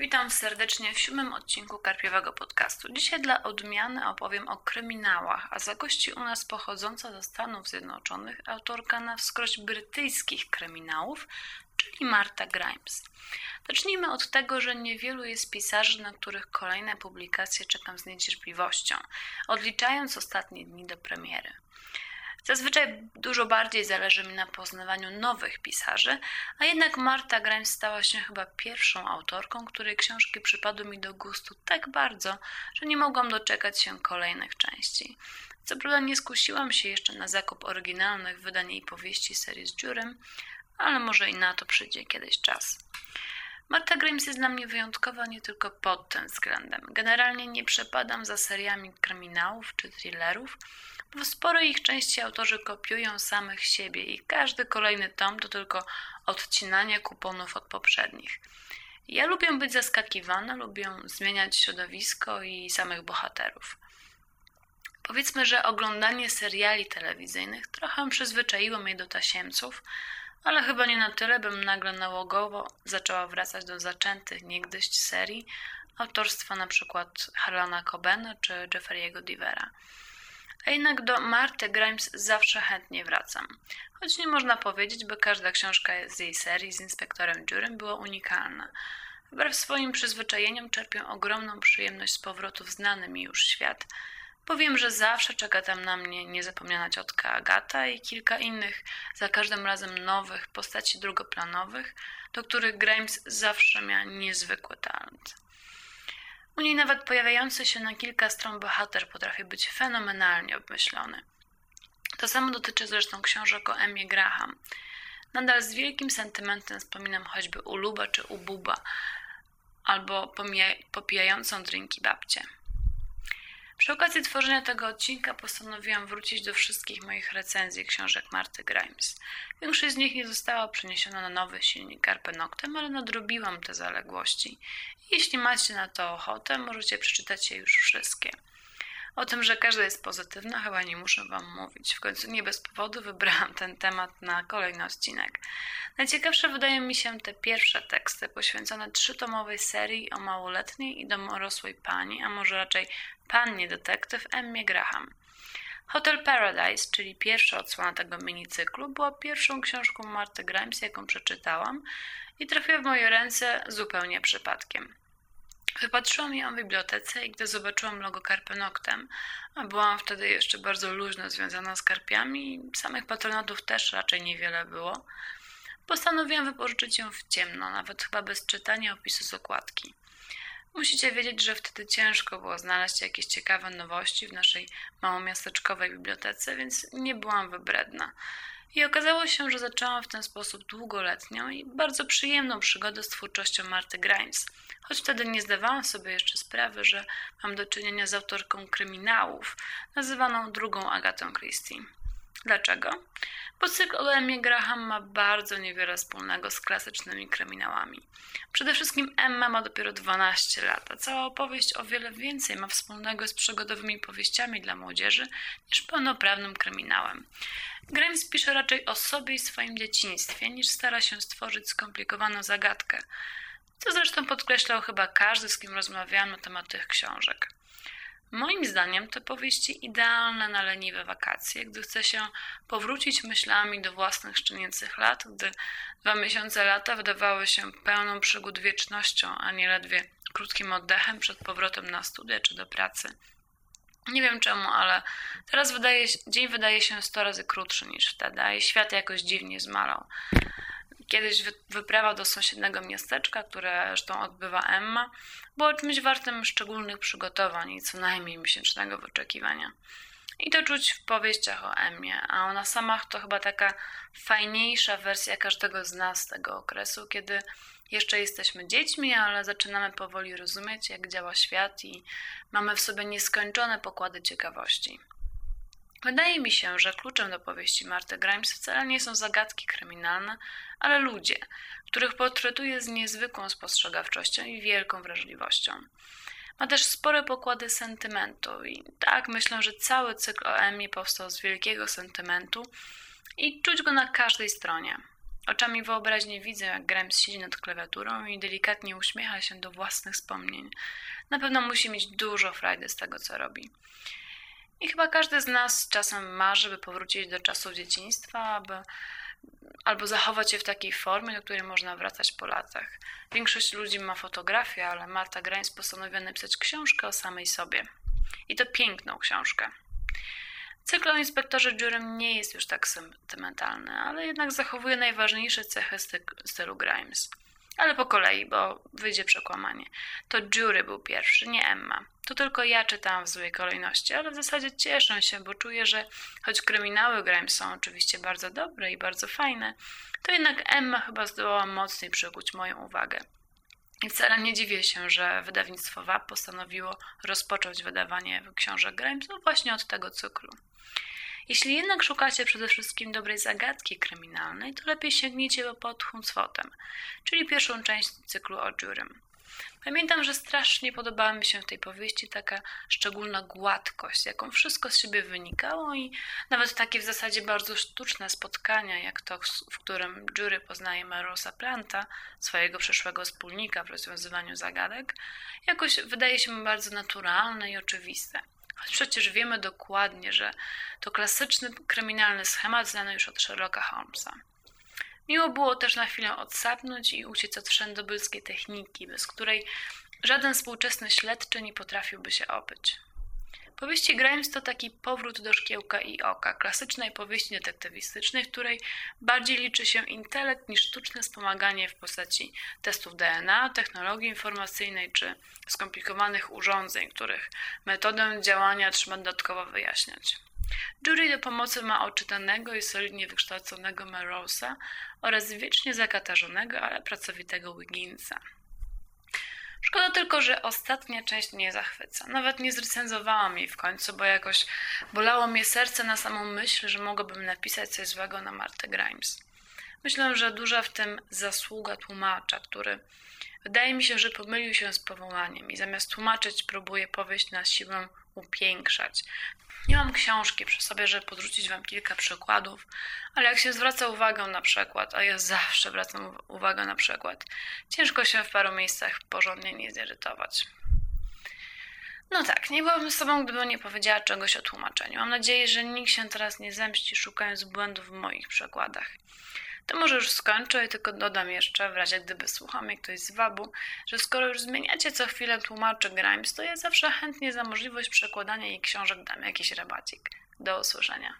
Witam serdecznie w siódmym odcinku Karpiowego Podcastu. Dzisiaj dla odmiany opowiem o kryminałach, a zagości u nas pochodząca ze Stanów Zjednoczonych autorka na wskroś brytyjskich kryminałów, czyli Marta Grimes. Zacznijmy od tego, że niewielu jest pisarzy, na których kolejne publikacje czekam z niecierpliwością, odliczając ostatnie dni do premiery. Zazwyczaj dużo bardziej zależy mi na poznawaniu nowych pisarzy, a jednak Marta Grimes stała się chyba pierwszą autorką, której książki przypadły mi do gustu tak bardzo, że nie mogłam doczekać się kolejnych części. Co prawda nie skusiłam się jeszcze na zakup oryginalnych wydań jej powieści serii z dziurem, ale może i na to przyjdzie kiedyś czas. Marta Grimes jest dla mnie wyjątkowa nie tylko pod tym względem. Generalnie nie przepadam za seriami kryminałów czy thrillerów, w sporej ich części autorzy kopiują samych siebie i każdy kolejny tom to tylko odcinanie kuponów od poprzednich. Ja lubię być zaskakiwana, lubię zmieniać środowisko i samych bohaterów. Powiedzmy, że oglądanie seriali telewizyjnych trochę przyzwyczaiło mnie do tasiemców, ale chyba nie na tyle, bym nagle nałogowo zaczęła wracać do zaczętych niegdyś serii autorstwa np. Harlana Cobena czy Jeffrey'ego Divera. A jednak do Marty Grimes zawsze chętnie wracam. Choć nie można powiedzieć, by każda książka z jej serii z inspektorem Dziurem była unikalna. Wbrew swoim przyzwyczajeniom czerpię ogromną przyjemność z powrotu w znany mi już świat. Powiem, że zawsze czeka tam na mnie niezapomniana ciotka Agata i kilka innych, za każdym razem nowych postaci drugoplanowych, do których Grimes zawsze miała niezwykły talent. U niej nawet pojawiający się na kilka stron bohater potrafi być fenomenalnie obmyślony. To samo dotyczy zresztą książek o Emie Graham. Nadal z wielkim sentymentem wspominam choćby Uluba czy Ububa, albo popijającą drinki babcie. Przy okazji tworzenia tego odcinka postanowiłam wrócić do wszystkich moich recenzji książek Marty Grimes. Większość z nich nie została przeniesiona na nowy silnik Carpe Noctem, ale nadrobiłam te zaległości. Jeśli macie na to ochotę, możecie przeczytać je już wszystkie. O tym, że każda jest pozytywna, chyba nie muszę Wam mówić. W końcu nie bez powodu wybrałam ten temat na kolejny odcinek. Najciekawsze wydają mi się te pierwsze teksty poświęcone trzytomowej serii o małoletniej i domorosłej pani, a może raczej pannie detektyw Emmie Graham. Hotel Paradise, czyli pierwsza odsłona tego minicyklu, była pierwszą książką Marty Grimes, jaką przeczytałam i trafiła w moje ręce zupełnie przypadkiem. Wypatrzyłam ją w bibliotece i gdy zobaczyłam logo Carpe Noctem, a byłam wtedy jeszcze bardzo luźno związana z karpiami samych patronatów też raczej niewiele było, postanowiłam wypożyczyć ją w ciemno, nawet chyba bez czytania opisu z okładki. Musicie wiedzieć, że wtedy ciężko było znaleźć jakieś ciekawe nowości w naszej małomiasteczkowej bibliotece, więc nie byłam wybredna. I okazało się, że zaczęłam w ten sposób długoletnią i bardzo przyjemną przygodę z twórczością Marty Grimes, choć wtedy nie zdawałam sobie jeszcze sprawy, że mam do czynienia z autorką kryminałów, nazywaną drugą Agatą Christie. Dlaczego? Bo cykl o Emmie Graham ma bardzo niewiele wspólnego z klasycznymi kryminałami. Przede wszystkim Emma ma dopiero 12 lat, a cała opowieść o wiele więcej ma wspólnego z przygodowymi powieściami dla młodzieży niż pełnoprawnym kryminałem. Grimes pisze raczej o sobie i swoim dzieciństwie, niż stara się stworzyć skomplikowaną zagadkę, co zresztą podkreślał chyba każdy, z kim rozmawiałam na temat tych książek. Moim zdaniem to powieści idealne na leniwe wakacje, gdy chce się powrócić myślami do własnych szczenięcych lat, gdy dwa miesiące lata wydawały się pełną przygód wiecznością, a nie ledwie krótkim oddechem przed powrotem na studia czy do pracy. Nie wiem czemu, ale teraz wydaje, dzień wydaje się 100 razy krótszy niż wtedy, a i świat jakoś dziwnie zmalał. Kiedyś wyprawa do sąsiedniego miasteczka, które zresztą odbywa Emma, było czymś wartym szczególnych przygotowań i co najmniej miesięcznego wyczekiwania. I to czuć w powieściach o Emmie, a ona sama to chyba taka fajniejsza wersja każdego z nas tego okresu, kiedy jeszcze jesteśmy dziećmi, ale zaczynamy powoli rozumieć, jak działa świat i mamy w sobie nieskończone pokłady ciekawości. Wydaje mi się, że kluczem do powieści Marty Grimes wcale nie są zagadki kryminalne, ale ludzie, których portretuje z niezwykłą spostrzegawczością i wielką wrażliwością. Ma też spore pokłady sentymentu i tak myślę, że cały cykl o Emmy powstał z wielkiego sentymentu i czuć go na każdej stronie. Oczami wyobraźni widzę, jak Grimes siedzi nad klawiaturą i delikatnie uśmiecha się do własnych wspomnień. Na pewno musi mieć dużo frajdy z tego, co robi. I chyba każdy z nas czasem marzy, by powrócić do czasów dzieciństwa, aby albo zachować je w takiej formie, do której można wracać po latach. Większość ludzi ma fotografię, ale Marta Grimes postanowiła napisać książkę o samej sobie. I to piękną książkę. Cykl o inspektorze Jurem nie jest już tak sentymentalny, ale jednak zachowuje najważniejsze cechy stylu Grimes. Ale po kolei, bo wyjdzie przekłamanie. To Jury był pierwszy, nie Emma. To tylko ja czytałam w złej kolejności, ale w zasadzie cieszę się, bo czuję, że choć kryminały Grimes są oczywiście bardzo dobre i bardzo fajne, to jednak Emma chyba zdołała mocniej przykuć moją uwagę. I wcale nie dziwię się, że wydawnictwo WAP postanowiło rozpocząć wydawanie książek Grimes właśnie od tego cyklu. Jeśli jednak szukacie przede wszystkim dobrej zagadki kryminalnej, to lepiej sięgnijcie pod Huncwotem, czyli pierwszą część cyklu o Jurym. Pamiętam, że strasznie podobała mi się w tej powieści taka szczególna gładkość, jaką wszystko z siebie wynikało i nawet takie w zasadzie bardzo sztuczne spotkania, jak to, w którym Jury poznaje Marosa Planta, swojego przyszłego wspólnika w rozwiązywaniu zagadek, jakoś wydaje się bardzo naturalne i oczywiste. Przecież wiemy dokładnie, że to klasyczny kryminalny schemat znany już od Sherlocka Holmesa. Miło było też na chwilę odsapnąć i uciec od wszędobylskiej techniki, bez której żaden współczesny śledczy nie potrafiłby się obyć. Powieści Grimes to taki powrót do szkiełka i oka, klasycznej powieści detektywistycznej, w której bardziej liczy się intelekt niż sztuczne wspomaganie w postaci testów DNA, technologii informacyjnej czy skomplikowanych urządzeń, których metodę działania trzeba dodatkowo wyjaśniać. Jury do pomocy ma oczytanego i solidnie wykształconego Melrose'a oraz wiecznie zakatarzonego, ale pracowitego Wigginsa. Szkoda tylko, że ostatnia część mnie zachwyca. Nawet nie zrecenzowałam jej w końcu, bo jakoś bolało mnie serce na samą myśl, że mogłabym napisać coś złego na Martę Grimes. Myślę, że duża w tym zasługa tłumacza, który wydaje mi się, że pomylił się z powołaniem i zamiast tłumaczyć próbuje powieść na siłę upiększać. Nie mam książki przy sobie, żeby podrzucić Wam kilka przykładów, ale jak się zwraca uwagę na przykład, a ja zawsze zwracam uwagę na przykład, ciężko się w paru miejscach porządnie nie zirytować. No tak, nie byłabym sobą, gdybym nie powiedziała czegoś o tłumaczeniu. Mam nadzieję, że nikt się teraz nie zemści, szukając błędów w moich przekładach. To może już skończę i tylko dodam jeszcze, w razie gdyby słucha mnie ktoś z wabu, że skoro już zmieniacie co chwilę tłumaczy Grimes, to ja zawsze chętnie za możliwość przekładania jej książek dam jakiś rabacik. Do usłyszenia.